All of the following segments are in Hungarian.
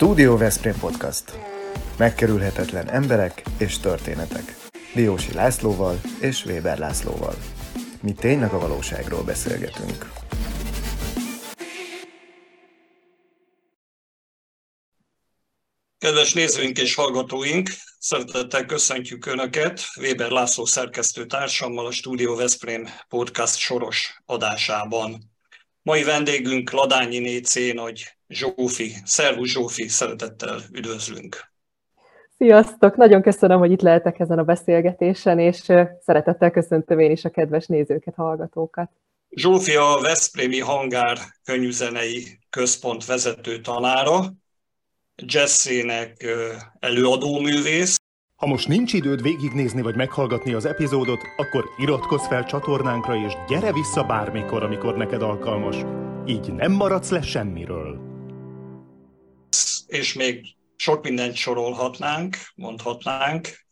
Studio Veszprém Podcast. Megkerülhetetlen emberek és történetek. Diósi Lászlóval és Weber Lászlóval. Mi tényleg a valóságról beszélgetünk. Kedves nézőink és hallgatóink, szeretettel köszöntjük Önöket Weber László szerkesztő társammal a Studio Veszprém podcast soros adásában. Mai vendégünk Ladányi Nécé nagy Zsófi. Szervusz Zsófi, szeretettel üdvözlünk. Sziasztok! Nagyon köszönöm, hogy itt lehetek ezen a beszélgetésen, és szeretettel köszöntöm én is a kedves nézőket, hallgatókat. Zsófi a Veszprémi Hangár könyvzenei központ vezető tanára, jazzének előadóművész. Ha most nincs időd végignézni vagy meghallgatni az epizódot, akkor iratkozz fel csatornánkra, és gyere vissza bármikor, amikor neked alkalmas. Így nem maradsz le semmiről. És még sok mindent sorolhatnánk, mondhatnánk,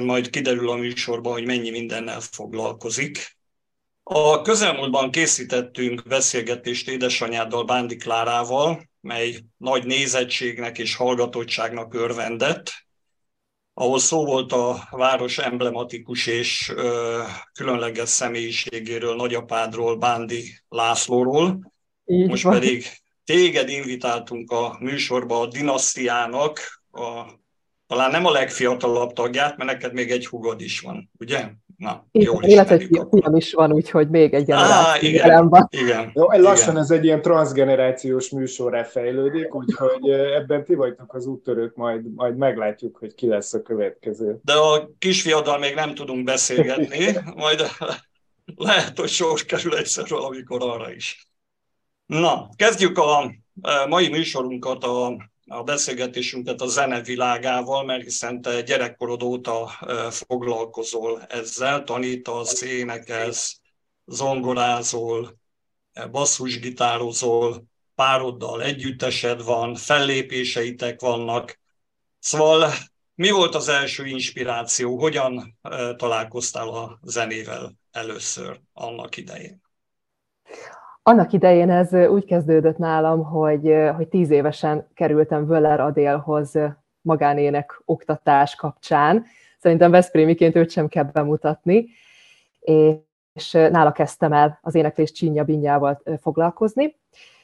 majd kiderül a műsorban, hogy mennyi mindennel foglalkozik. A közelmúltban készítettünk beszélgetést édesanyáddal, Bándi Klárával, mely nagy nézettségnek és hallgatottságnak örvendett, ahol szó volt a város emblematikus és ö, különleges személyiségéről, nagyapádról, Bándi Lászlóról. Így Most van. pedig téged invitáltunk a műsorba a dinasztiának, a, talán nem a legfiatalabb tagját, mert neked még egy hugod is van, ugye? Na, jól illetve egy fiam is van, úgyhogy még egy generáció igen, van. Igen, Jó, lassan igen. ez egy ilyen transgenerációs műsorra fejlődik, úgyhogy ebben ti vagytok az úttörők, majd, majd meglátjuk, hogy ki lesz a következő. De a kisfiaddal még nem tudunk beszélgetni, majd lehet, hogy sors kerül egyszer valamikor arra is. Na, kezdjük a mai műsorunkat a a beszélgetésünket a zene világával, mert hiszen te gyerekkorod óta foglalkozol ezzel, tanítasz, énekelsz, zongorázol, basszusgitározol, pároddal együttesed van, fellépéseitek vannak. Szóval mi volt az első inspiráció? Hogyan találkoztál a zenével először annak idején? Annak idején ez úgy kezdődött nálam, hogy, hogy tíz évesen kerültem Völler Adélhoz magánének oktatás kapcsán. Szerintem Veszprémiként őt sem kell bemutatni. És nála kezdtem el az éneklés csinya binyával foglalkozni.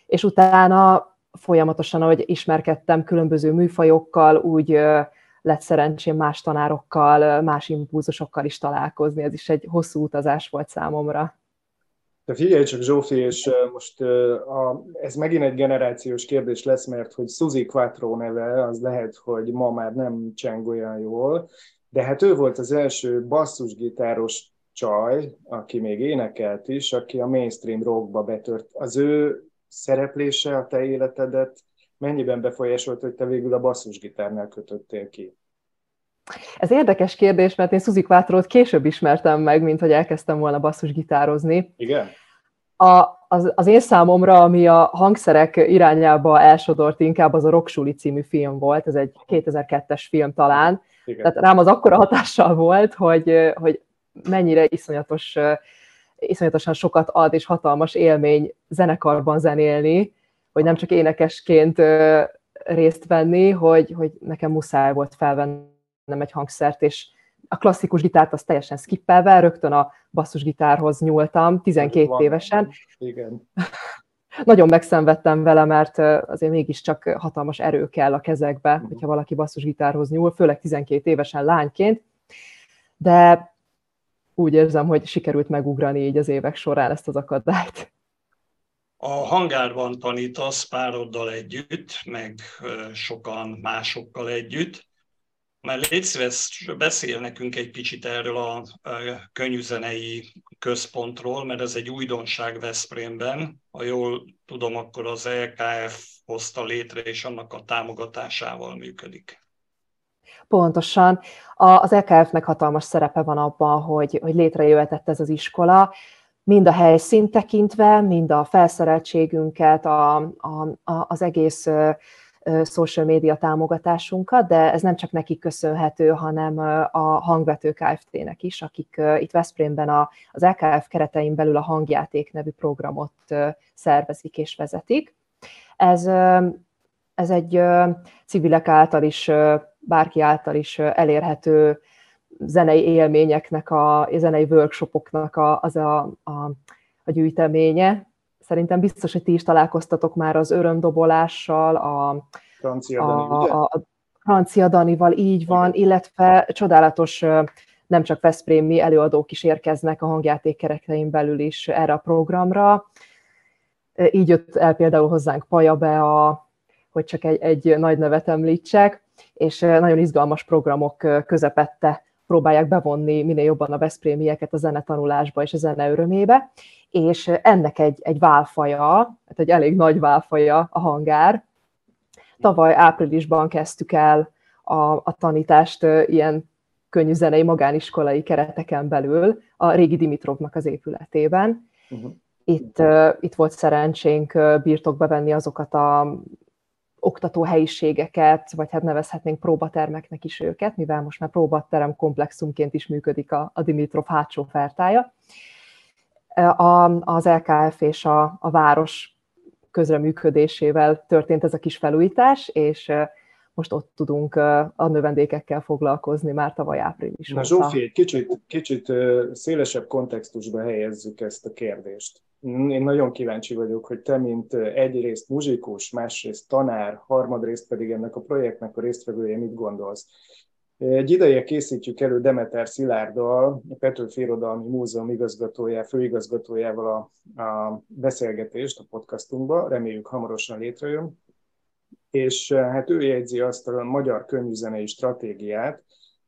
És utána folyamatosan, ahogy ismerkedtem különböző műfajokkal, úgy lett szerencsém más tanárokkal, más impulzusokkal is találkozni. Ez is egy hosszú utazás volt számomra. De figyelj csak Zsófi, és most a, ez megint egy generációs kérdés lesz, mert hogy Suzy Quattro neve, az lehet, hogy ma már nem cseng olyan jól, de hát ő volt az első basszusgitáros csaj, aki még énekelt is, aki a mainstream rockba betört. Az ő szereplése a te életedet mennyiben befolyásolt, hogy te végül a basszusgitárnál kötöttél ki? Ez érdekes kérdés, mert én Suzy Quattro-t később ismertem meg, mint hogy elkezdtem volna basszusgitározni. Igen? A, az, az én számomra, ami a hangszerek irányába elsodort inkább, az a Rocksuli című film volt, ez egy 2002-es film talán. Igen. Tehát rám az akkora hatással volt, hogy, hogy mennyire iszonyatos, iszonyatosan sokat ad és hatalmas élmény zenekarban zenélni, hogy nem csak énekesként részt venni, hogy, hogy nekem muszáj volt felvenni nem egy hangszert, és a klasszikus gitárt azt teljesen skippelve, rögtön a basszusgitárhoz nyúltam, 12 Van, évesen. Igen. Nagyon megszenvedtem vele, mert azért mégiscsak hatalmas erő kell a kezekbe, uh-huh. hogyha valaki basszusgitárhoz nyúl, főleg 12 évesen lányként, de úgy érzem, hogy sikerült megugrani így az évek során ezt az akadályt. A hangárban tanítasz pároddal együtt, meg sokan másokkal együtt. Már légy szíves, beszél nekünk egy kicsit erről a, könyvzenei központról, mert ez egy újdonság Veszprémben. Ha jól tudom, akkor az LKF hozta létre, és annak a támogatásával működik. Pontosan. Az LKF-nek hatalmas szerepe van abban, hogy, hogy létrejöhetett ez az iskola, mind a helyszínt tekintve, mind a felszereltségünket, a, a, a, az egész social média támogatásunkat, de ez nem csak nekik köszönhető, hanem a Hangvető Kft-nek is, akik itt Veszprémben az LKF keretein belül a Hangjáték nevű programot szervezik és vezetik. Ez ez egy civilek által is, bárki által is elérhető zenei élményeknek, a zenei workshopoknak a, az a, a, a gyűjteménye. Szerintem biztos, hogy ti is találkoztatok már az örömdobolással, a, Francia Dani, a, a, a Francia Danival, így van, illetve csodálatos nem csak Veszprémi előadók is érkeznek a hangjáték keretein belül is erre a programra. Így jött el például hozzánk Paja be, a, hogy csak egy, egy nagy nevet említsek, és nagyon izgalmas programok közepette próbálják bevonni minél jobban a Veszprémieket a zenetanulásba és a zene örömébe, és ennek egy, egy válfaja, hát egy elég nagy válfaja a hangár. Tavaly áprilisban kezdtük el a, a tanítást ilyen könnyű zenei magániskolai kereteken belül a régi Dimitrovnak az épületében. Uh-huh. Itt, uh, itt volt szerencsénk birtokba venni azokat a oktató helyiségeket, vagy hát nevezhetnénk próbatermeknek is őket, mivel most már próbaterem komplexumként is működik a, a Dimitrov hátsó fertája. A, az LKF és a, a város közreműködésével történt ez a kis felújítás, és most ott tudunk a növendékekkel foglalkozni már tavaly április Na Zsófi, egy kicsit, kicsit szélesebb kontextusba helyezzük ezt a kérdést. Én nagyon kíváncsi vagyok, hogy te, mint egyrészt muzsikus, másrészt tanár, harmadrészt pedig ennek a projektnek a résztvevője mit gondolsz. Egy ideje készítjük elő Demeter Szilárddal, a Petőfi Irodalmi Múzeum igazgatójá, főigazgatójával a, a beszélgetést a podcastunkba, reméljük hamarosan létrejön és hát ő jegyzi azt a magyar könyvzenei stratégiát,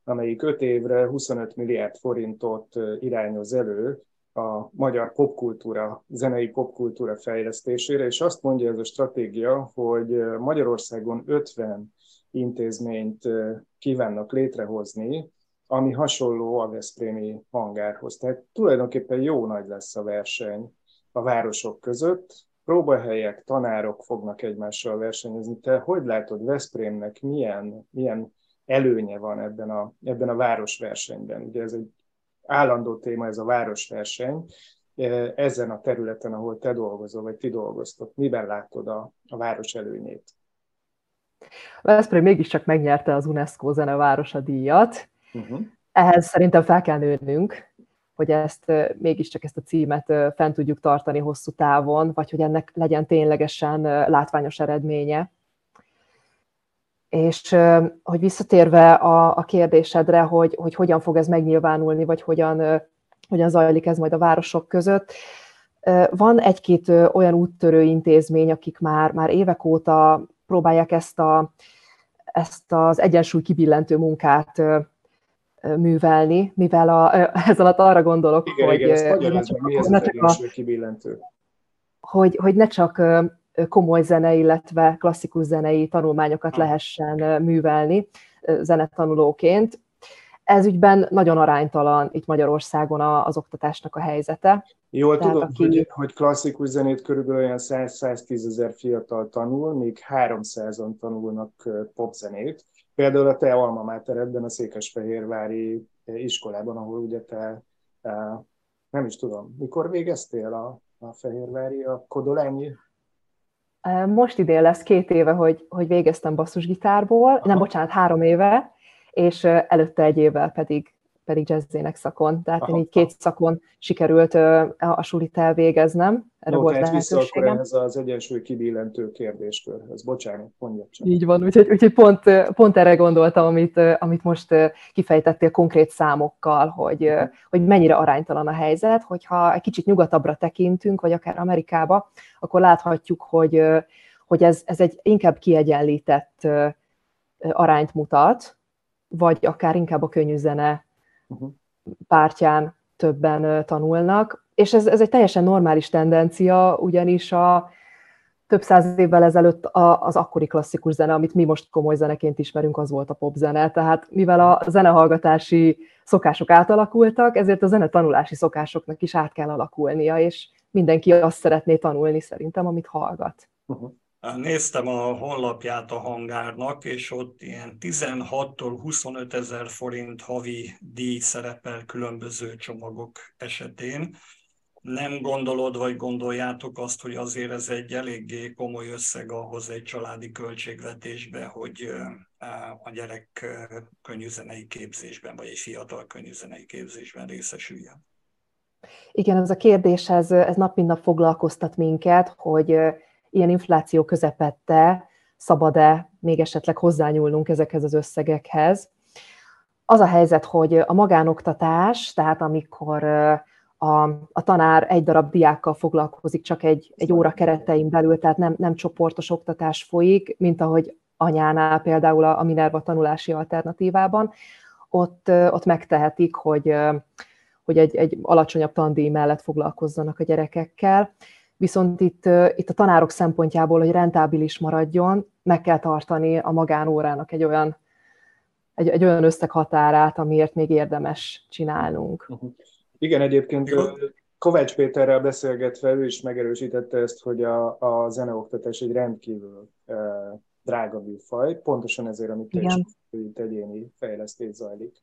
amelyik 5 évre 25 milliárd forintot irányoz elő a magyar popkultúra, zenei popkultúra fejlesztésére, és azt mondja ez a stratégia, hogy Magyarországon 50 intézményt kívánnak létrehozni, ami hasonló a Veszprémi hangárhoz. Tehát tulajdonképpen jó nagy lesz a verseny a városok között, próbahelyek, tanárok fognak egymással versenyezni. Te hogy látod Veszprémnek milyen, milyen előnye van ebben a, ebben a városversenyben? Ugye ez egy állandó téma, ez a városverseny. Ezen a területen, ahol te dolgozol, vagy ti dolgoztok, miben látod a, a város előnyét? Veszprém mégiscsak megnyerte az UNESCO zenevárosa díjat. Uh-huh. Ehhez szerintem fel kell nőnünk, hogy ezt mégiscsak ezt a címet fent tudjuk tartani hosszú távon, vagy hogy ennek legyen ténylegesen látványos eredménye. És hogy visszatérve a, a kérdésedre, hogy, hogy hogyan fog ez megnyilvánulni, vagy hogyan, hogyan zajlik ez majd a városok között, van egy-két olyan úttörő intézmény, akik már, már évek óta próbálják ezt, a, ezt az egyensúly kibillentő munkát művelni, mivel a, ez alatt arra gondolok, igen, hogy, igen, ne csak, ne csak a. Hogy, hogy ne csak komoly zene, illetve klasszikus zenei tanulmányokat lehessen művelni zenetanulóként. Ez ügyben nagyon aránytalan itt Magyarországon az oktatásnak a helyzete. Jól Tehát tudom, aki... hogy, hogy klasszikus zenét körülbelül olyan 100-110 ezer fiatal tanul, míg 300-an tanulnak popzenét. Például a te alma máteredben, a Székesfehérvári iskolában, ahol ugye te, nem is tudom, mikor végeztél a, a Fehérvári, a Kodolányi? Most idén lesz két éve, hogy, hogy végeztem basszusgitárból, Aha. nem, bocsánat, három éve, és előtte egy évvel pedig pedig jazzének szakon. Tehát Aha. én így két szakon sikerült a sulit elvégeznem. Erre no, volt tehát lehetőségem. ez az egyensúly kibillentő kérdéskörhöz. Bocsánat, mondja csak. Így van, úgyhogy, úgyhogy pont, pont erre gondoltam, amit, amit most kifejtettél konkrét számokkal, hogy, hogy mennyire aránytalan a helyzet, hogyha egy kicsit nyugatabbra tekintünk, vagy akár Amerikába, akkor láthatjuk, hogy, hogy ez, ez egy inkább kiegyenlített arányt mutat, vagy akár inkább a könnyű zene. Pártján többen tanulnak, és ez, ez egy teljesen normális tendencia, ugyanis a több száz évvel ezelőtt az akkori klasszikus zene, amit mi most komoly zeneként ismerünk, az volt a popzene. Tehát mivel a zenehallgatási szokások átalakultak, ezért a zenetanulási szokásoknak is át kell alakulnia, és mindenki azt szeretné tanulni szerintem, amit hallgat. Uh-huh. Néztem a honlapját a hangárnak, és ott ilyen 16-tól 25 ezer forint havi díj szerepel különböző csomagok esetén. nem gondolod, vagy gondoljátok azt, hogy azért ez egy eléggé komoly összeg ahhoz egy családi költségvetésbe, hogy a gyerek könnyűzenei képzésben, vagy egy fiatal könnyűzenei képzésben részesüljön? Igen, ez a kérdés, ez, ez nap mint nap foglalkoztat minket, hogy ilyen infláció közepette szabad-e még esetleg hozzányúlnunk ezekhez az összegekhez. Az a helyzet, hogy a magánoktatás, tehát amikor a, a tanár egy darab diákkal foglalkozik, csak egy, egy óra keretein belül, tehát nem, nem csoportos oktatás folyik, mint ahogy anyánál például a Minerva tanulási alternatívában, ott, ott megtehetik, hogy, hogy egy, egy alacsonyabb tandíj mellett foglalkozzanak a gyerekekkel. Viszont itt, itt a tanárok szempontjából, hogy rentábilis maradjon, meg kell tartani a magánórának egy olyan, egy, egy olyan összeghatárát, amiért még érdemes csinálnunk. Uh-huh. Igen, egyébként Kovács Péterrel beszélgetve ő is megerősítette ezt, hogy a, a zeneoktatás egy rendkívül e, drága műfaj, pontosan ezért, amit te is itt egyéni fejlesztés zajlik.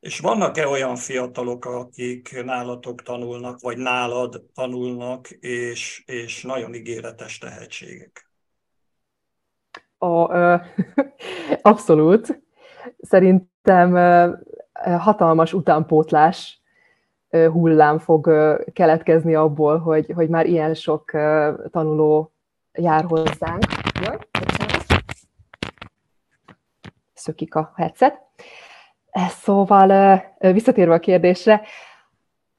És vannak-e olyan fiatalok, akik nálatok tanulnak, vagy nálad tanulnak, és, és nagyon ígéretes tehetségek? A, ö, abszolút. Szerintem hatalmas utánpótlás hullám fog keletkezni abból, hogy, hogy már ilyen sok tanuló jár hozzánk. Jaj, Szökik a headset. Szóval visszatérve a kérdésre,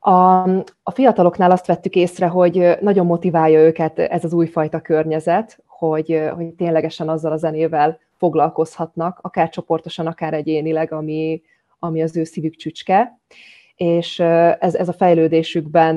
a, a fiataloknál azt vettük észre, hogy nagyon motiválja őket ez az újfajta környezet, hogy, hogy ténylegesen azzal a zenével foglalkozhatnak, akár csoportosan, akár egyénileg, ami, ami az ő szívük csücske, és ez, ez a fejlődésükben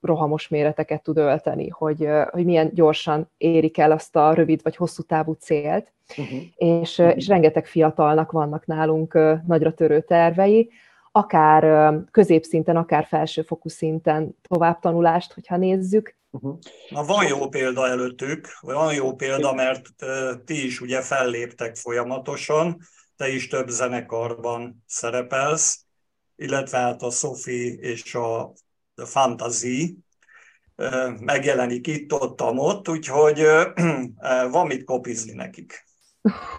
rohamos méreteket tud ölteni, hogy, hogy milyen gyorsan érik el azt a rövid vagy hosszú távú célt, uh-huh. és, uh-huh. és rengeteg fiatalnak vannak nálunk nagyra törő tervei, akár középszinten, akár felsőfokú szinten továbbtanulást, hogyha nézzük. Uh-huh. Na van jó példa előttük, van jó példa, mert ti is ugye felléptek folyamatosan, te is több zenekarban szerepelsz, illetve hát a Sophie és a The Fantasy megjelenik itt, ott, ott, úgyhogy van mit kopizni nekik.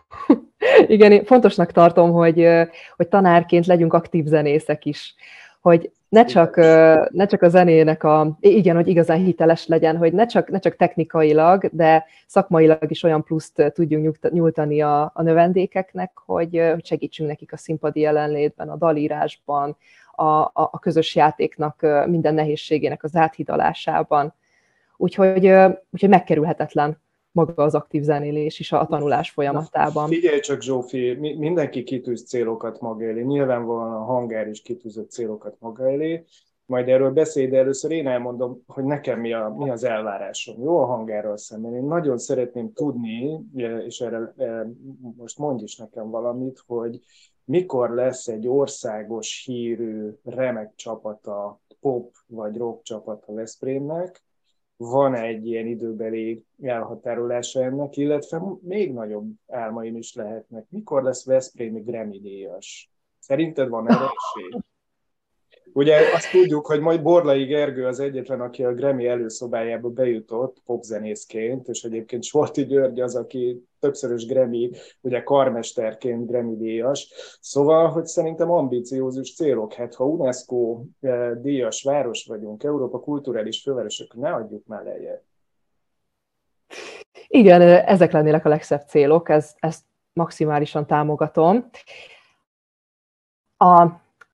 Igen, én fontosnak tartom, hogy, hogy tanárként legyünk aktív zenészek is, hogy ne csak, ne csak a zenének a, igen, hogy igazán hiteles legyen, hogy ne csak, ne csak technikailag, de szakmailag is olyan pluszt tudjunk nyújtani a, a növendékeknek, hogy, hogy segítsünk nekik a színpadi jelenlétben, a dalírásban, a, a, közös játéknak minden nehézségének az áthidalásában. Úgyhogy, úgyhogy megkerülhetetlen maga az aktív zenélés is a tanulás folyamatában. Figyelj csak, Zsófi, mindenki kitűz célokat maga elé. Nyilvánvalóan a hangár is kitűzött célokat maga elé. Majd erről beszélj, de először én elmondom, hogy nekem mi, a, mi az elvárásom. Jó a hangárral szemben. Én nagyon szeretném tudni, és erre e, most mondj is nekem valamit, hogy mikor lesz egy országos hírű, remek csapata, pop vagy rock csapata Veszprémnek, van egy ilyen időbeli elhatárolása ennek, illetve még nagyobb álmaim is lehetnek. Mikor lesz Veszprémi Grammy díjas? Szerinted van erre esély? Ugye azt tudjuk, hogy majd Borlai Gergő az egyetlen, aki a Grammy előszobájába bejutott popzenészként, és egyébként Sorti György az, aki többszörös Grammy, ugye karmesterként Grammy díjas. Szóval, hogy szerintem ambiciózus célok. Hát ha UNESCO eh, díjas város vagyunk, Európa kulturális fővárosok, ne adjuk már lejjebb. Igen, ezek lennének a legszebb célok, ez, ezt maximálisan támogatom. A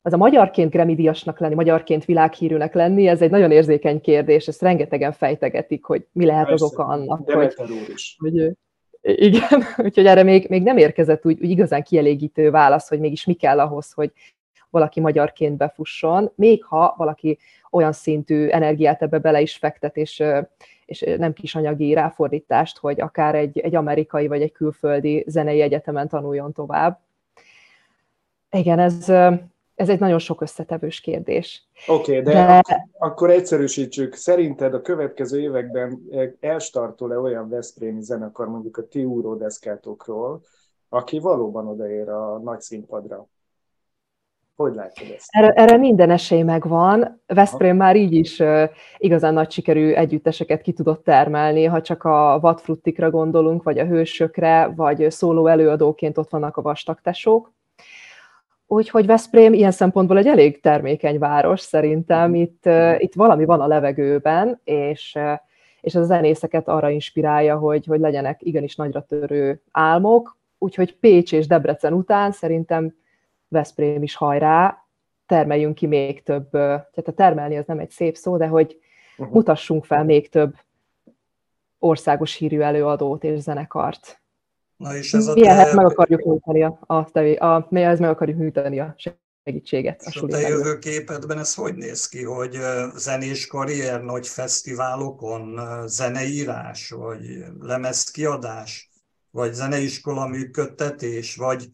az a magyarként Grammy lenni, magyarként világhírűnek lenni, ez egy nagyon érzékeny kérdés, ezt rengetegen fejtegetik, hogy mi lehet Persze, az oka annak, hogy, is. hogy igen, úgyhogy erre még, még nem érkezett úgy, úgy igazán kielégítő válasz, hogy mégis mi kell ahhoz, hogy valaki magyarként befusson, még ha valaki olyan szintű energiát ebbe bele is fektet, és, és nem kis anyagi ráfordítást, hogy akár egy, egy amerikai vagy egy külföldi zenei egyetemen tanuljon tovább. Igen, ez, ez egy nagyon sok összetevős kérdés. Oké, okay, de, de akkor egyszerűsítsük. Szerinted a következő években elstartol-e olyan Veszprémi zenekar, mondjuk a ti úródeszkátokról, aki valóban odaér a nagy színpadra? Hogy látod ezt? Erre, erre minden esély megvan. Veszprém már így is uh, igazán nagy sikerű együtteseket ki tudott termelni, ha csak a vadfruttikra gondolunk, vagy a hősökre, vagy szóló előadóként ott vannak a vastagtesók. Úgyhogy Veszprém ilyen szempontból egy elég termékeny város szerintem. Mhm. Itt, itt valami van a levegőben, és, és a zenészeket arra inspirálja, hogy, hogy legyenek igenis nagyra törő álmok. Úgyhogy Pécs és Debrecen után szerintem Veszprém is hajrá, termeljünk ki még több, tehát a termelni az nem egy szép szó, de hogy uh-huh. mutassunk fel még több országos hírű előadót és zenekart. Na és ez a te... meg akarjuk nyújtani a, a, tevé, a, mihez meg akarjuk nyújtani a segítséget. És a, a te jövőképedben ez hogy néz ki, hogy zenés karrier, nagy fesztiválokon, zeneírás, vagy lemezkiadás, vagy zeneiskola működtetés, vagy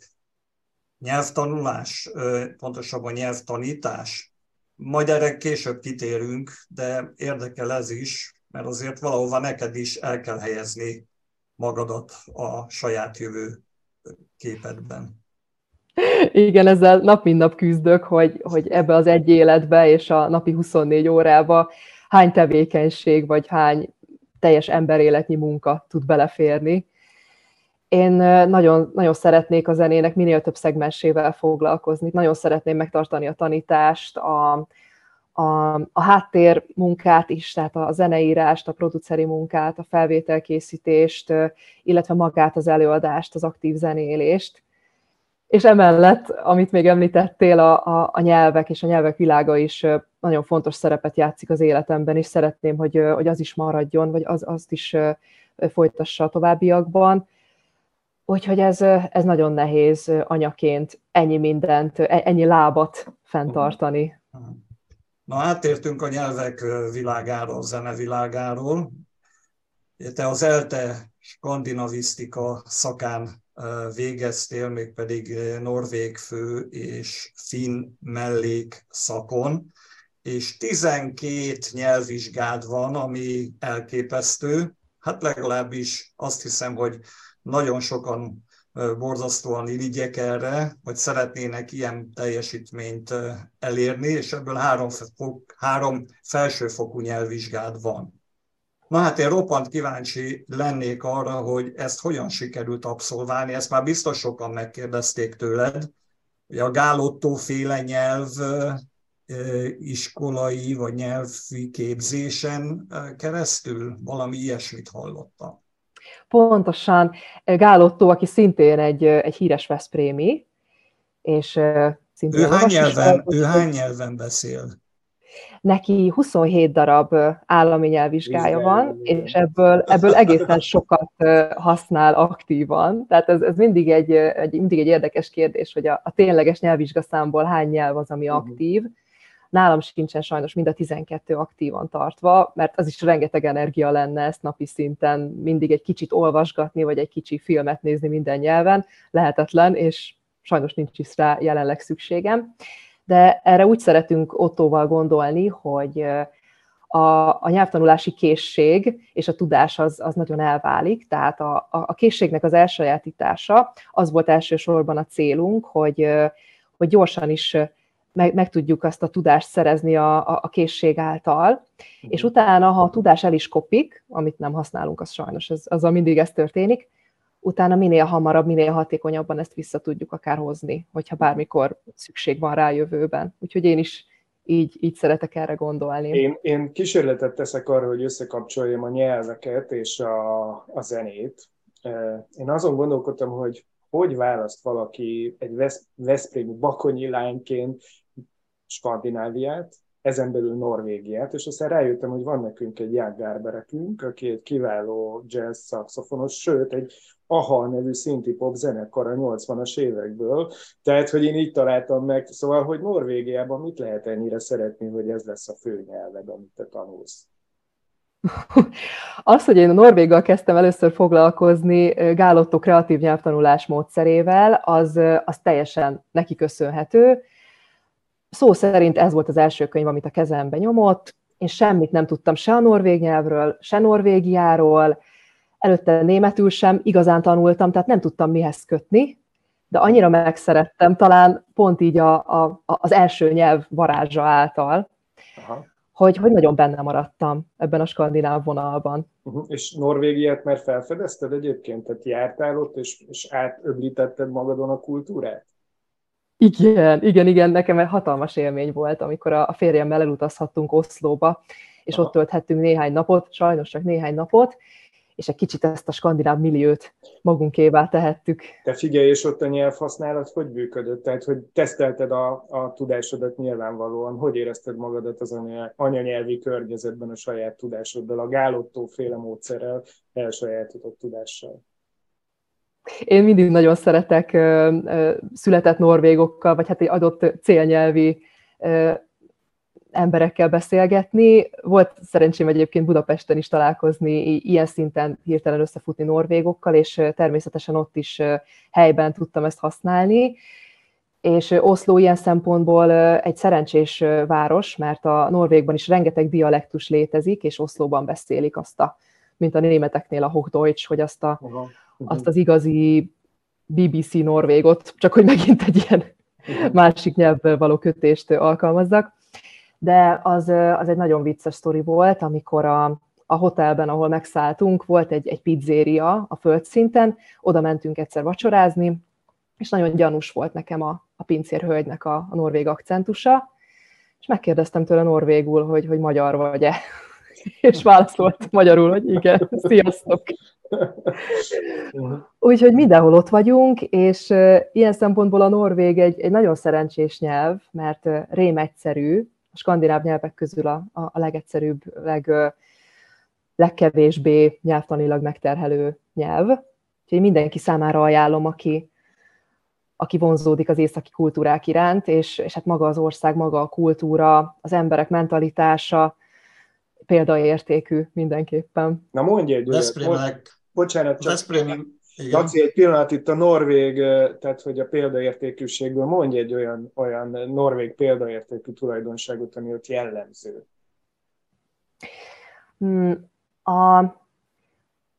nyelvtanulás, pontosabban nyelvtanítás. Majd erre később kitérünk, de érdekel ez is, mert azért valahova neked is el kell helyezni magadat a saját jövő képedben. Igen, ezzel nap mint nap küzdök, hogy, hogy ebbe az egy életbe és a napi 24 órába hány tevékenység, vagy hány teljes emberéletnyi munka tud beleférni én nagyon, nagyon szeretnék a zenének minél több szegmensével foglalkozni. Nagyon szeretném megtartani a tanítást, a, a, a háttér munkát is, tehát a zeneírást, a produceri munkát, a felvételkészítést, illetve magát az előadást, az aktív zenélést. És emellett, amit még említettél, a, a, a nyelvek és a nyelvek világa is nagyon fontos szerepet játszik az életemben, és szeretném, hogy, hogy az is maradjon, vagy az, azt is folytassa a továbbiakban Úgyhogy ez, ez nagyon nehéz anyaként ennyi mindent, e, ennyi lábat fenntartani. Na, átértünk a nyelvek világáról, a zene világáról. Te az ELTE skandinavisztika szakán végeztél, mégpedig norvég fő és finn mellék szakon, és 12 nyelvvizsgád van, ami elképesztő. Hát legalábbis azt hiszem, hogy nagyon sokan borzasztóan irigyek erre, vagy szeretnének ilyen teljesítményt elérni, és ebből három, fok, három felsőfokú nyelvvizsgád van. Na hát én roppant kíváncsi lennék arra, hogy ezt hogyan sikerült abszolválni, ezt már biztos sokan megkérdezték tőled, hogy a Gálottó féle nyelv iskolai vagy nyelvi képzésen keresztül valami ilyesmit hallottam. Pontosan Gál Otto, aki szintén egy, egy híres Veszprémi, és szintén ő hány, nyelven, ő hány nyelven beszél? Neki 27 darab állami nyelvvizsgája van, és ebből, ebből egészen sokat használ aktívan. Tehát ez, ez mindig, egy, egy, mindig egy érdekes kérdés, hogy a, a tényleges nyelvvizsgaszámból hány nyelv az, ami mhm. aktív. Uh-huh Nálam sincsen sajnos mind a 12 aktívan tartva, mert az is rengeteg energia lenne ezt napi szinten mindig egy kicsit olvasgatni, vagy egy kicsi filmet nézni minden nyelven. Lehetetlen, és sajnos nincs is rá jelenleg szükségem. De erre úgy szeretünk Ottóval gondolni, hogy a, a nyelvtanulási készség és a tudás az, az nagyon elválik, tehát a, a, a készségnek az elsajátítása az volt elsősorban a célunk, hogy, hogy gyorsan is meg, meg tudjuk azt a tudást szerezni a, a, a készség által, és utána, ha a tudás el is kopik, amit nem használunk, az sajnos, az, azzal mindig ez történik, utána minél hamarabb, minél hatékonyabban ezt vissza tudjuk akár hozni, hogyha bármikor szükség van rá jövőben. Úgyhogy én is így, így szeretek erre gondolni. Én, én kísérletet teszek arra, hogy összekapcsoljam a nyelveket és a, a zenét. Én azon gondolkodtam, hogy hogy választ valaki egy Vesz, Veszprémi bakonyi lányként Skandináviát, ezen belül Norvégiát, és aztán rájöttem, hogy van nekünk egy Jan aki egy kiváló jazz szakszofonos, sőt, egy AHA nevű szinti pop zenekar a 80-as évekből, tehát, hogy én így találtam meg, szóval, hogy Norvégiában mit lehet ennyire szeretni, hogy ez lesz a főnyelved, amit te tanulsz? Az, hogy én a Norvéggal kezdtem először foglalkozni Gálotto kreatív nyelvtanulás módszerével, az, az teljesen neki köszönhető. Szó szerint ez volt az első könyv, amit a kezembe nyomott. Én semmit nem tudtam se a norvég nyelvről, se Norvégiáról, előtte németül sem igazán tanultam, tehát nem tudtam mihez kötni, de annyira megszerettem, talán pont így a, a, az első nyelv varázsa által. Hogy, hogy nagyon benne maradtam ebben a skandináv vonalban. Uh-huh. És Norvégiát már felfedezted egyébként? Tehát jártál ott, és, és átöblítetted magadon a kultúrát? Igen, igen, igen, nekem egy hatalmas élmény volt, amikor a, a férjemmel elutazhattunk Oszlóba, és Aha. ott tölthettünk néhány napot, sajnos csak néhány napot, és egy kicsit ezt a skandináv milliót magunkévá tehettük. Te figyelj, és ott a nyelvhasználat hogy működött? Tehát, hogy tesztelted a, a tudásodat nyilvánvalóan, hogy érezted magadat az anyanyelvi környezetben a saját tudásoddal, a gálottó féle módszerrel, elsajátított tudással? Én mindig nagyon szeretek született norvégokkal, vagy hát egy adott célnyelvi emberekkel beszélgetni. Volt szerencsém egyébként Budapesten is találkozni, ilyen szinten hirtelen összefutni norvégokkal, és természetesen ott is helyben tudtam ezt használni. És Oszló ilyen szempontból egy szerencsés város, mert a Norvégban is rengeteg dialektus létezik, és Oszlóban beszélik azt a, mint a németeknél a Hochdeutsch, hogy azt, a, uh-huh. azt az igazi BBC norvégot, csak hogy megint egy ilyen másik nyelvből való kötést alkalmazzak de az, az egy nagyon vicces sztori volt, amikor a, a hotelben, ahol megszálltunk, volt egy, egy pizzéria a földszinten, oda mentünk egyszer vacsorázni, és nagyon gyanús volt nekem a, a pincérhölgynek a, a norvég akcentusa, és megkérdeztem tőle norvégul, hogy, hogy magyar vagy-e. és válaszolt magyarul, hogy igen, sziasztok. Úgyhogy mindenhol ott vagyunk, és ilyen szempontból a norvég egy, egy nagyon szerencsés nyelv, mert rém egyszerű, a skandináv nyelvek közül a, a legegyszerűbb, leg, legkevésbé nyelvtanilag megterhelő nyelv. Úgyhogy mindenki számára ajánlom, aki, aki vonzódik az északi kultúrák iránt, és, és hát maga az ország, maga a kultúra, az emberek mentalitása példaértékű mindenképpen. Na mondj egy olyat. Bocsánat, csak... Laci, egy pillanat itt a norvég, tehát hogy a példaértékűségből mondj egy olyan, olyan norvég példaértékű tulajdonságot, ami ott jellemző. Hmm, a,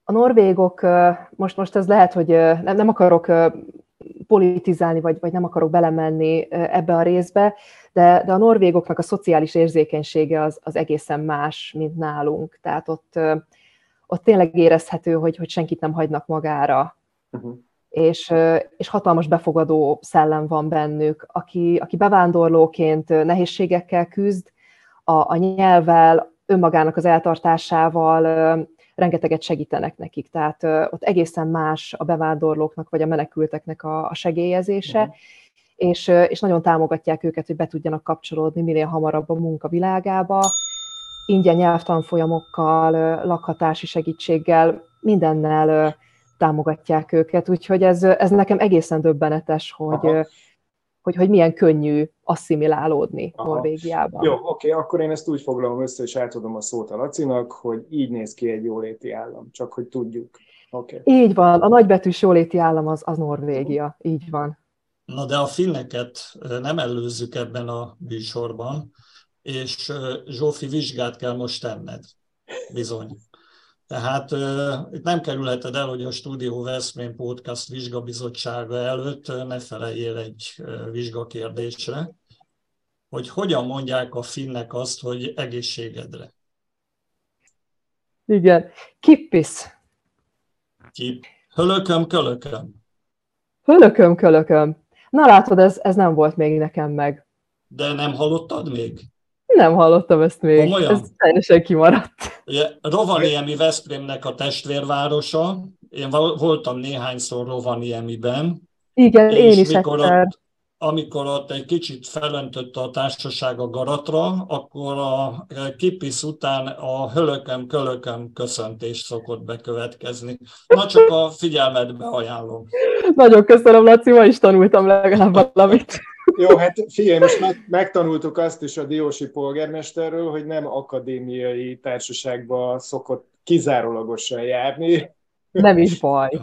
a norvégok, most, most ez lehet, hogy nem, nem akarok politizálni, vagy, vagy nem akarok belemenni ebbe a részbe, de, de a norvégoknak a szociális érzékenysége az, az egészen más, mint nálunk. Tehát ott, ott tényleg érezhető, hogy, hogy senkit nem hagynak magára. Uh-huh. És, és hatalmas befogadó szellem van bennük, aki, aki bevándorlóként nehézségekkel küzd, a, a nyelvvel, önmagának az eltartásával rengeteget segítenek nekik. Tehát ott egészen más a bevándorlóknak vagy a menekülteknek a, a segélyezése, uh-huh. és, és nagyon támogatják őket, hogy be tudjanak kapcsolódni minél hamarabb a munka világába, ingyen nyelvtanfolyamokkal, lakhatási segítséggel, mindennel támogatják őket, úgyhogy ez, ez nekem egészen döbbenetes, hogy, hogy, hogy milyen könnyű asszimilálódni Aha. Norvégiában. Jó, oké, akkor én ezt úgy foglalom össze, és átadom a szót a Lacinak, hogy így néz ki egy jóléti állam, csak hogy tudjuk. Okay. Így van, a nagybetűs jóléti állam az, az Norvégia, így van. Na de a finneket nem előzzük ebben a műsorban, és Zsófi vizsgát kell most tenned. Bizony. Tehát itt nem kerülheted el, hogy a Studio Veszprém Podcast vizsgabizottsága előtt ne feleljél egy vizsgakérdésre, hogy hogyan mondják a finnek azt, hogy egészségedre. Igen. Kippis. Kip. Hölököm, kölököm. Hölököm, kölököm. Na látod, ez, ez nem volt még nekem meg. De nem hallottad még? Nem hallottam ezt még. Komolyan? Ez teljesen kimaradt. Ugye, Rovaniemi Veszprémnek a testvérvárosa. Én voltam néhányszor Rovaniemiben. Igen, én is mikor egyszer. Ott, amikor ott egy kicsit felöntött a társaság a garatra, akkor a kipis után a hölökem, kölökem köszöntés szokott bekövetkezni. Na csak a figyelmetbe ajánlom. Nagyon köszönöm, Laci, ma is tanultam legalább valamit. Jó, hát figyelj, most meg, megtanultuk azt is a Diósi polgármesterről, hogy nem akadémiai társaságba szokott kizárólagosan járni. Nem is baj.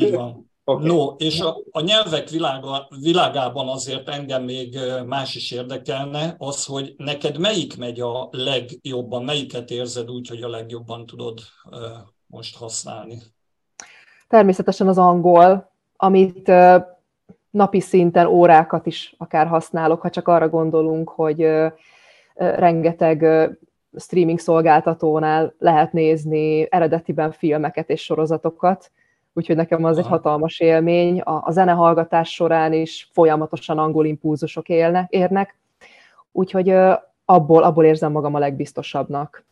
Így van. Okay. No, és a, a nyelvek világa, világában azért engem még más is érdekelne, az, hogy neked melyik megy a legjobban, melyiket érzed úgy, hogy a legjobban tudod uh, most használni? Természetesen az angol, amit napi szinten órákat is akár használok, ha csak arra gondolunk, hogy rengeteg streaming szolgáltatónál lehet nézni eredetiben filmeket és sorozatokat, úgyhogy nekem az Aha. egy hatalmas élmény. A, a zenehallgatás során is folyamatosan angol impulzusok élnek, érnek, úgyhogy abból, abból érzem magam a legbiztosabbnak.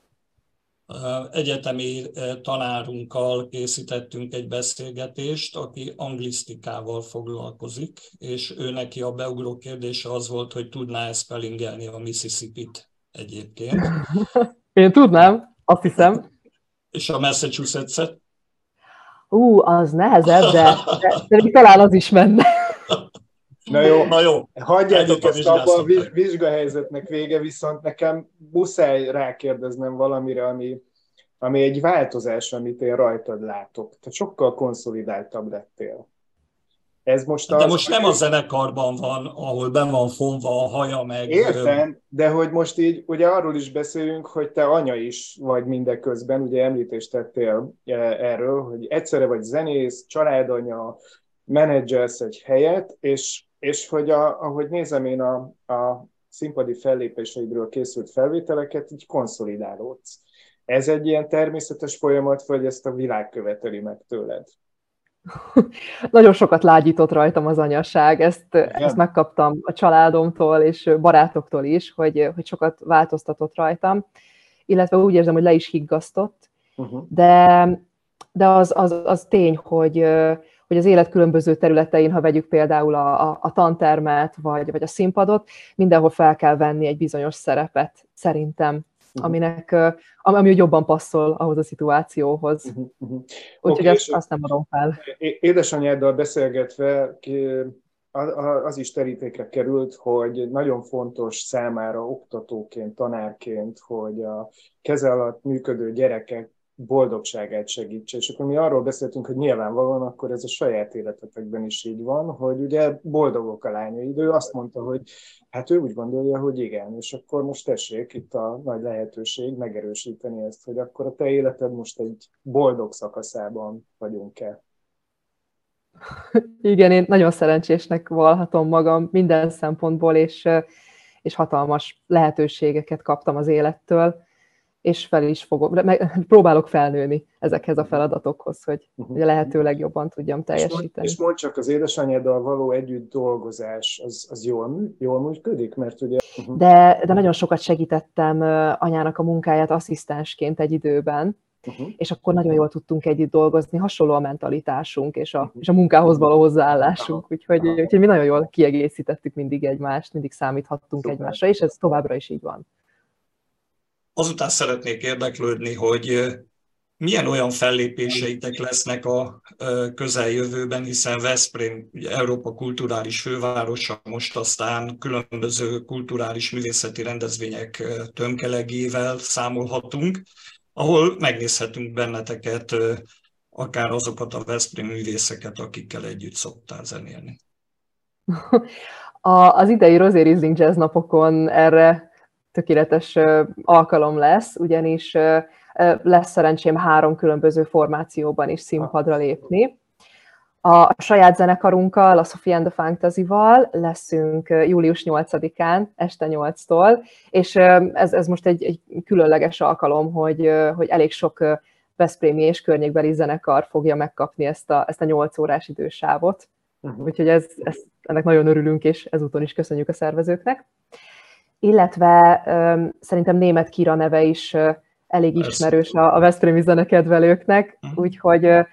Egyetemi tanárunkkal készítettünk egy beszélgetést, aki anglisztikával foglalkozik, és ő neki a beugró kérdése az volt, hogy tudná-e spellingelni a Mississippi-t egyébként. Én tudnám, azt hiszem. És a Massachusetts-et? Ú, az nehezebb, de, de, de talán az is menne. Na jó, Na jó. hagyjátok ezt abba, a vizsgahelyzetnek vége, viszont nekem muszáj rákérdeznem valamire, ami, ami egy változás, amit én rajtad látok. Te sokkal konszolidáltabb lettél. Ez most az, de most nem a zenekarban van, ahol ben van fonva a haja meg... Értem, de hogy most így, ugye arról is beszélünk, hogy te anya is vagy mindeközben, ugye említést tettél e, erről, hogy egyszerre vagy zenész, családanya, menedzselsz egy helyet, és, és hogy a, ahogy nézem én a, a színpadi fellépéseidről készült felvételeket, így konszolidálódsz. Ez egy ilyen természetes folyamat, vagy ezt a világ követeli meg tőled? Nagyon sokat lágyított rajtam az anyaság, ezt, ezt megkaptam a családomtól és barátoktól is, hogy, hogy sokat változtatott rajtam, illetve úgy érzem, hogy le is higgasztott, uh-huh. de, de az, az, az tény, hogy, hogy az élet különböző területein, ha vegyük például a, a, a tantermet, vagy, vagy a színpadot, mindenhol fel kell venni egy bizonyos szerepet, szerintem, uh-huh. aminek, ami jobban passzol ahhoz a szituációhoz. Uh-huh. uh-huh. Úgyhogy okay, azt, azt nem adom fel. Édesanyáddal beszélgetve az is terítékre került, hogy nagyon fontos számára oktatóként, tanárként, hogy a keze alatt működő gyerekek boldogságát segítse. És akkor mi arról beszéltünk, hogy nyilvánvalóan akkor ez a saját életetekben is így van, hogy ugye boldogok a lányaid. Ő azt mondta, hogy hát ő úgy gondolja, hogy igen, és akkor most tessék itt a nagy lehetőség megerősíteni ezt, hogy akkor a te életed most egy boldog szakaszában vagyunk-e. Igen, én nagyon szerencsésnek valhatom magam minden szempontból, és, és hatalmas lehetőségeket kaptam az élettől és fel is fogok, meg, próbálok felnőni ezekhez a feladatokhoz, hogy, uh-huh. hogy a lehető legjobban tudjam teljesíteni. És mondj csak, az édesanyáddal való együtt dolgozás, az, az jól, jól működik? Mert ugye... Uh-huh. De, de nagyon sokat segítettem anyának a munkáját asszisztensként egy időben, uh-huh. és akkor nagyon jól tudtunk együtt dolgozni, hasonló a mentalitásunk és a, uh-huh. és a munkához való hozzáállásunk, úgyhogy, úgyhogy mi nagyon jól kiegészítettük mindig egymást, mindig számíthattunk Szuper. egymásra, és ez továbbra is így van. Azután szeretnék érdeklődni, hogy milyen olyan fellépéseitek lesznek a közeljövőben, hiszen Veszprém ugye Európa kulturális fővárosa, most aztán különböző kulturális művészeti rendezvények tömkelegével számolhatunk, ahol megnézhetünk benneteket, akár azokat a Veszprém művészeket, akikkel együtt szoktál zenélni. A, az idei Rosérizling Jazz napokon erre tökéletes alkalom lesz, ugyanis lesz szerencsém három különböző formációban is színpadra lépni. A saját zenekarunkkal, a Sophie and the Fantasy-val leszünk július 8-án, este 8-tól, és ez, ez most egy, egy különleges alkalom, hogy, hogy elég sok Veszprémi és környékbeli zenekar fogja megkapni ezt a, ezt a 8 órás idősávot. Uh-huh. Úgyhogy ez, ez, ennek nagyon örülünk, és ezúton is köszönjük a szervezőknek illetve um, szerintem német Kira neve is uh, elég ismerős a, a Veszprémi zenekedvelőknek, uh-huh. úgyhogy uh,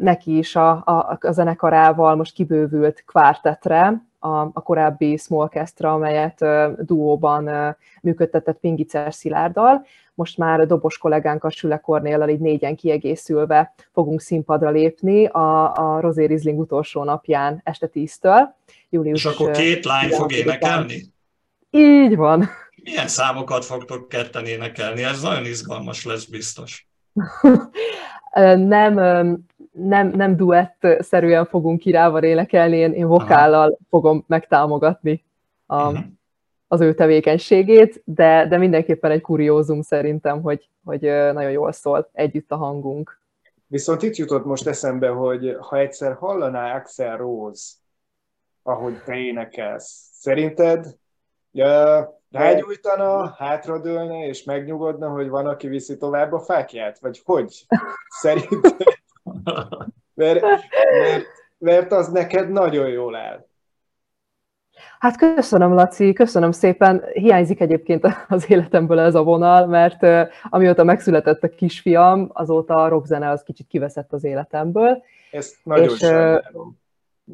neki is a, a, a zenekarával most kibővült kvártetre, a, a korábbi Smallcastra, amelyet uh, duóban uh, működtetett Pingicer Szilárddal. Most már dobos kollégánk a Süle Kornéllal így négyen kiegészülve fogunk színpadra lépni a, a Rosé Rizling utolsó napján este tíztől. Július És akkor két lány fog énekelni? Így van. Milyen számokat fogtok ketten énekelni? Ez nagyon izgalmas lesz biztos. nem, nem, nem duett-szerűen fogunk kirával énekelni, én, én vokállal Aha. fogom megtámogatni a, uh-huh. az ő tevékenységét, de, de mindenképpen egy kuriózum szerintem, hogy, hogy nagyon jól szól együtt a hangunk. Viszont itt jutott most eszembe, hogy ha egyszer hallaná Axel Rose ahogy te énekelsz. Szerinted rágyújtana, hátradőlne és megnyugodna, hogy van, aki viszi tovább a fákját? Vagy hogy? Szerinted? Mert, mert, mert az neked nagyon jól áll. Hát köszönöm, Laci, köszönöm szépen. Hiányzik egyébként az életemből ez a vonal, mert amióta megszületett a kisfiam, azóta a rockzene az kicsit kiveszett az életemből. Ezt nagyon és, sajnálom.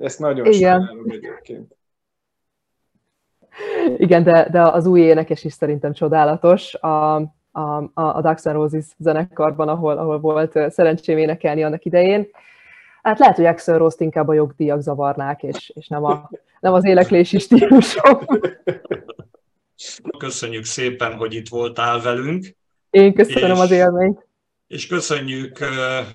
Ezt nagyon igen. sajnálom egyébként. Igen, de, de az új énekes is szerintem csodálatos. A, a, a Dax Roses zenekarban, ahol, ahol volt szerencsém énekelni annak idején. Hát lehet, hogy Axel Rose-t inkább a jogdíjak zavarnák, és, és nem, a, nem az éleklési stílusom. Köszönjük szépen, hogy itt voltál velünk. Én köszönöm és, az élményt. És köszönjük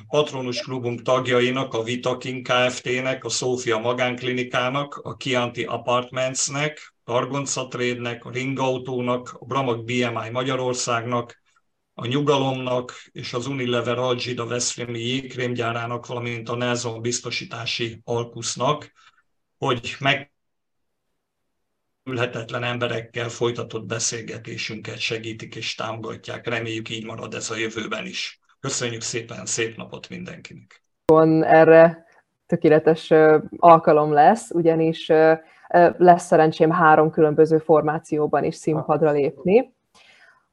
Patronus Klubunk tagjainak, a Vitakin Kft-nek, a Szófia Magánklinikának, a Chianti Apartmentsnek, Targonca Trade-nek, a Ringautónak, a Bramag BMI Magyarországnak, a Nyugalomnak és az Unilever Algida Veszprémi jégkrémgyárának, valamint a Nelson biztosítási Alkusznak, hogy meg ülhetetlen emberekkel folytatott beszélgetésünket segítik és támogatják. Reméljük így marad ez a jövőben is. Köszönjük szépen, szép napot mindenkinek! Erre tökéletes alkalom lesz, ugyanis lesz szerencsém három különböző formációban is színpadra lépni.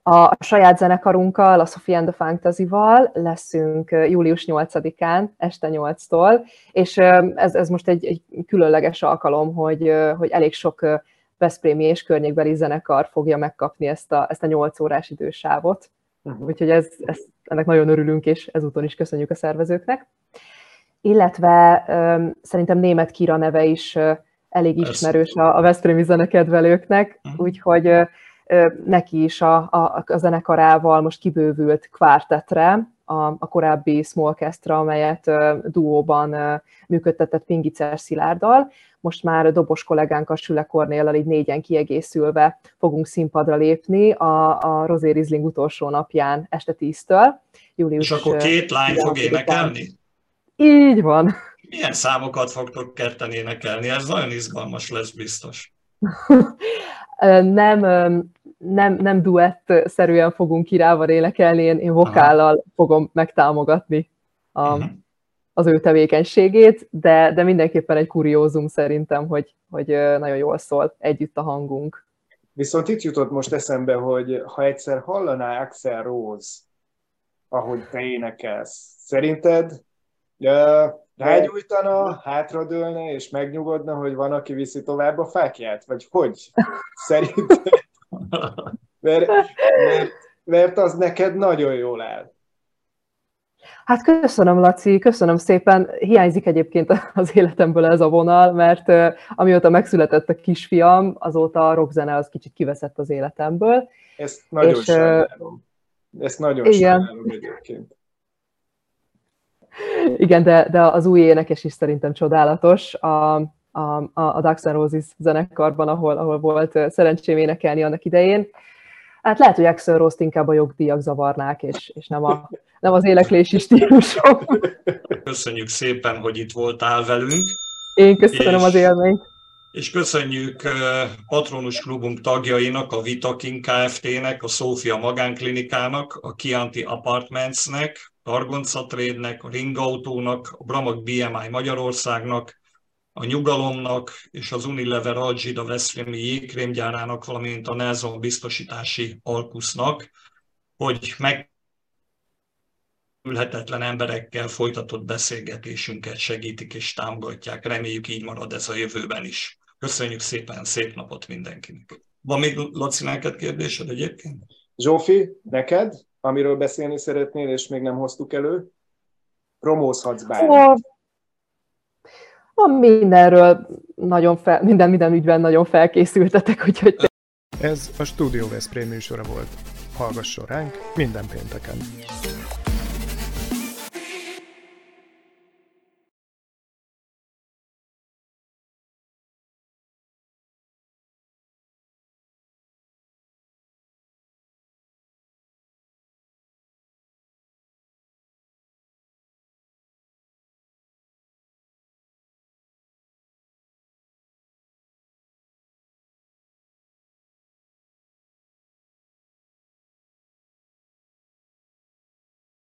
A saját zenekarunkkal, a Sophie and the Fantasy-val leszünk július 8-án, este 8-tól, és ez, ez most egy, egy különleges alkalom, hogy, hogy elég sok Veszprémi és környékbeli zenekar fogja megkapni ezt a, ezt a 8 órás idősávot. Uh-huh. Úgyhogy ez, ez, ennek nagyon örülünk, és ezúton is köszönjük a szervezőknek. Illetve um, szerintem német Kira neve is uh, elég ismerős a, a Veszprémi zenekedvelőknek, uh-huh. úgyhogy neki is a, a, a zenekarával most kibővült kvártetre, a, a korábbi Smallcastra, amelyet duóban működtetett Pingicer Szilárddal. Most már dobos kollégánk a Süle Kornéllal így négyen kiegészülve fogunk színpadra lépni a, a Rosé Rizling utolsó napján este 10-től. Július És akkor két lány fog énekelni? Így van. Milyen számokat fogtok ketten énekelni? Ez nagyon izgalmas lesz biztos. nem, nem, nem duett-szerűen fogunk kirával énekelni, én, én vokállal Aha. fogom megtámogatni a, uh-huh. az ő tevékenységét, de, de mindenképpen egy kuriózum szerintem, hogy, hogy nagyon jól szól együtt a hangunk. Viszont itt jutott most eszembe, hogy ha egyszer hallaná Axel Rose, ahogy te énekelsz, szerinted rágyújtana, hátradőlne és megnyugodna, hogy van, aki viszi tovább a fákját? Vagy hogy? Szerinted? Mert, mert, mert az neked nagyon jól áll. Hát köszönöm, Laci, köszönöm szépen. Hiányzik egyébként az életemből ez a vonal, mert amióta megszületett a kisfiam, azóta a rockzene az kicsit kiveszett az életemből. Ezt nagyon és, sajnálom. Ezt nagyon igen. sajnálom egyébként. Igen, de, de az új énekes is szerintem csodálatos. A, a, a Dax Roses zenekarban, ahol, ahol volt szerencsém énekelni annak idején. Hát lehet, hogy Axel Rose-t inkább a jogdíjak zavarnák, és, és nem, a, nem az éleklési stílusom. Köszönjük szépen, hogy itt voltál velünk. Én köszönöm és, az élményt. És köszönjük Patronus Klubunk tagjainak, a Vitakin Kft-nek, a Szófia Magánklinikának, a Chianti Apartmentsnek, Targonca Trade-nek, a Ringautónak, a Bramag BMI Magyarországnak, a Nyugalomnak és az Unilever Algida Veszprémi jégkrémgyárának, valamint a Nelson biztosítási Alkusznak, hogy meg ülhetetlen emberekkel folytatott beszélgetésünket segítik és támogatják. Reméljük így marad ez a jövőben is. Köszönjük szépen, szép napot mindenkinek. Van még Laci neked kérdésed egyébként? Zsófi, neked, amiről beszélni szeretnél, és még nem hoztuk elő? Promózhatsz bármit. Van mindenről nagyon fel, minden, minden ügyben nagyon felkészültetek, úgyhogy... Ez a Studio Veszprém műsora volt. Hallgasson ránk minden pénteken!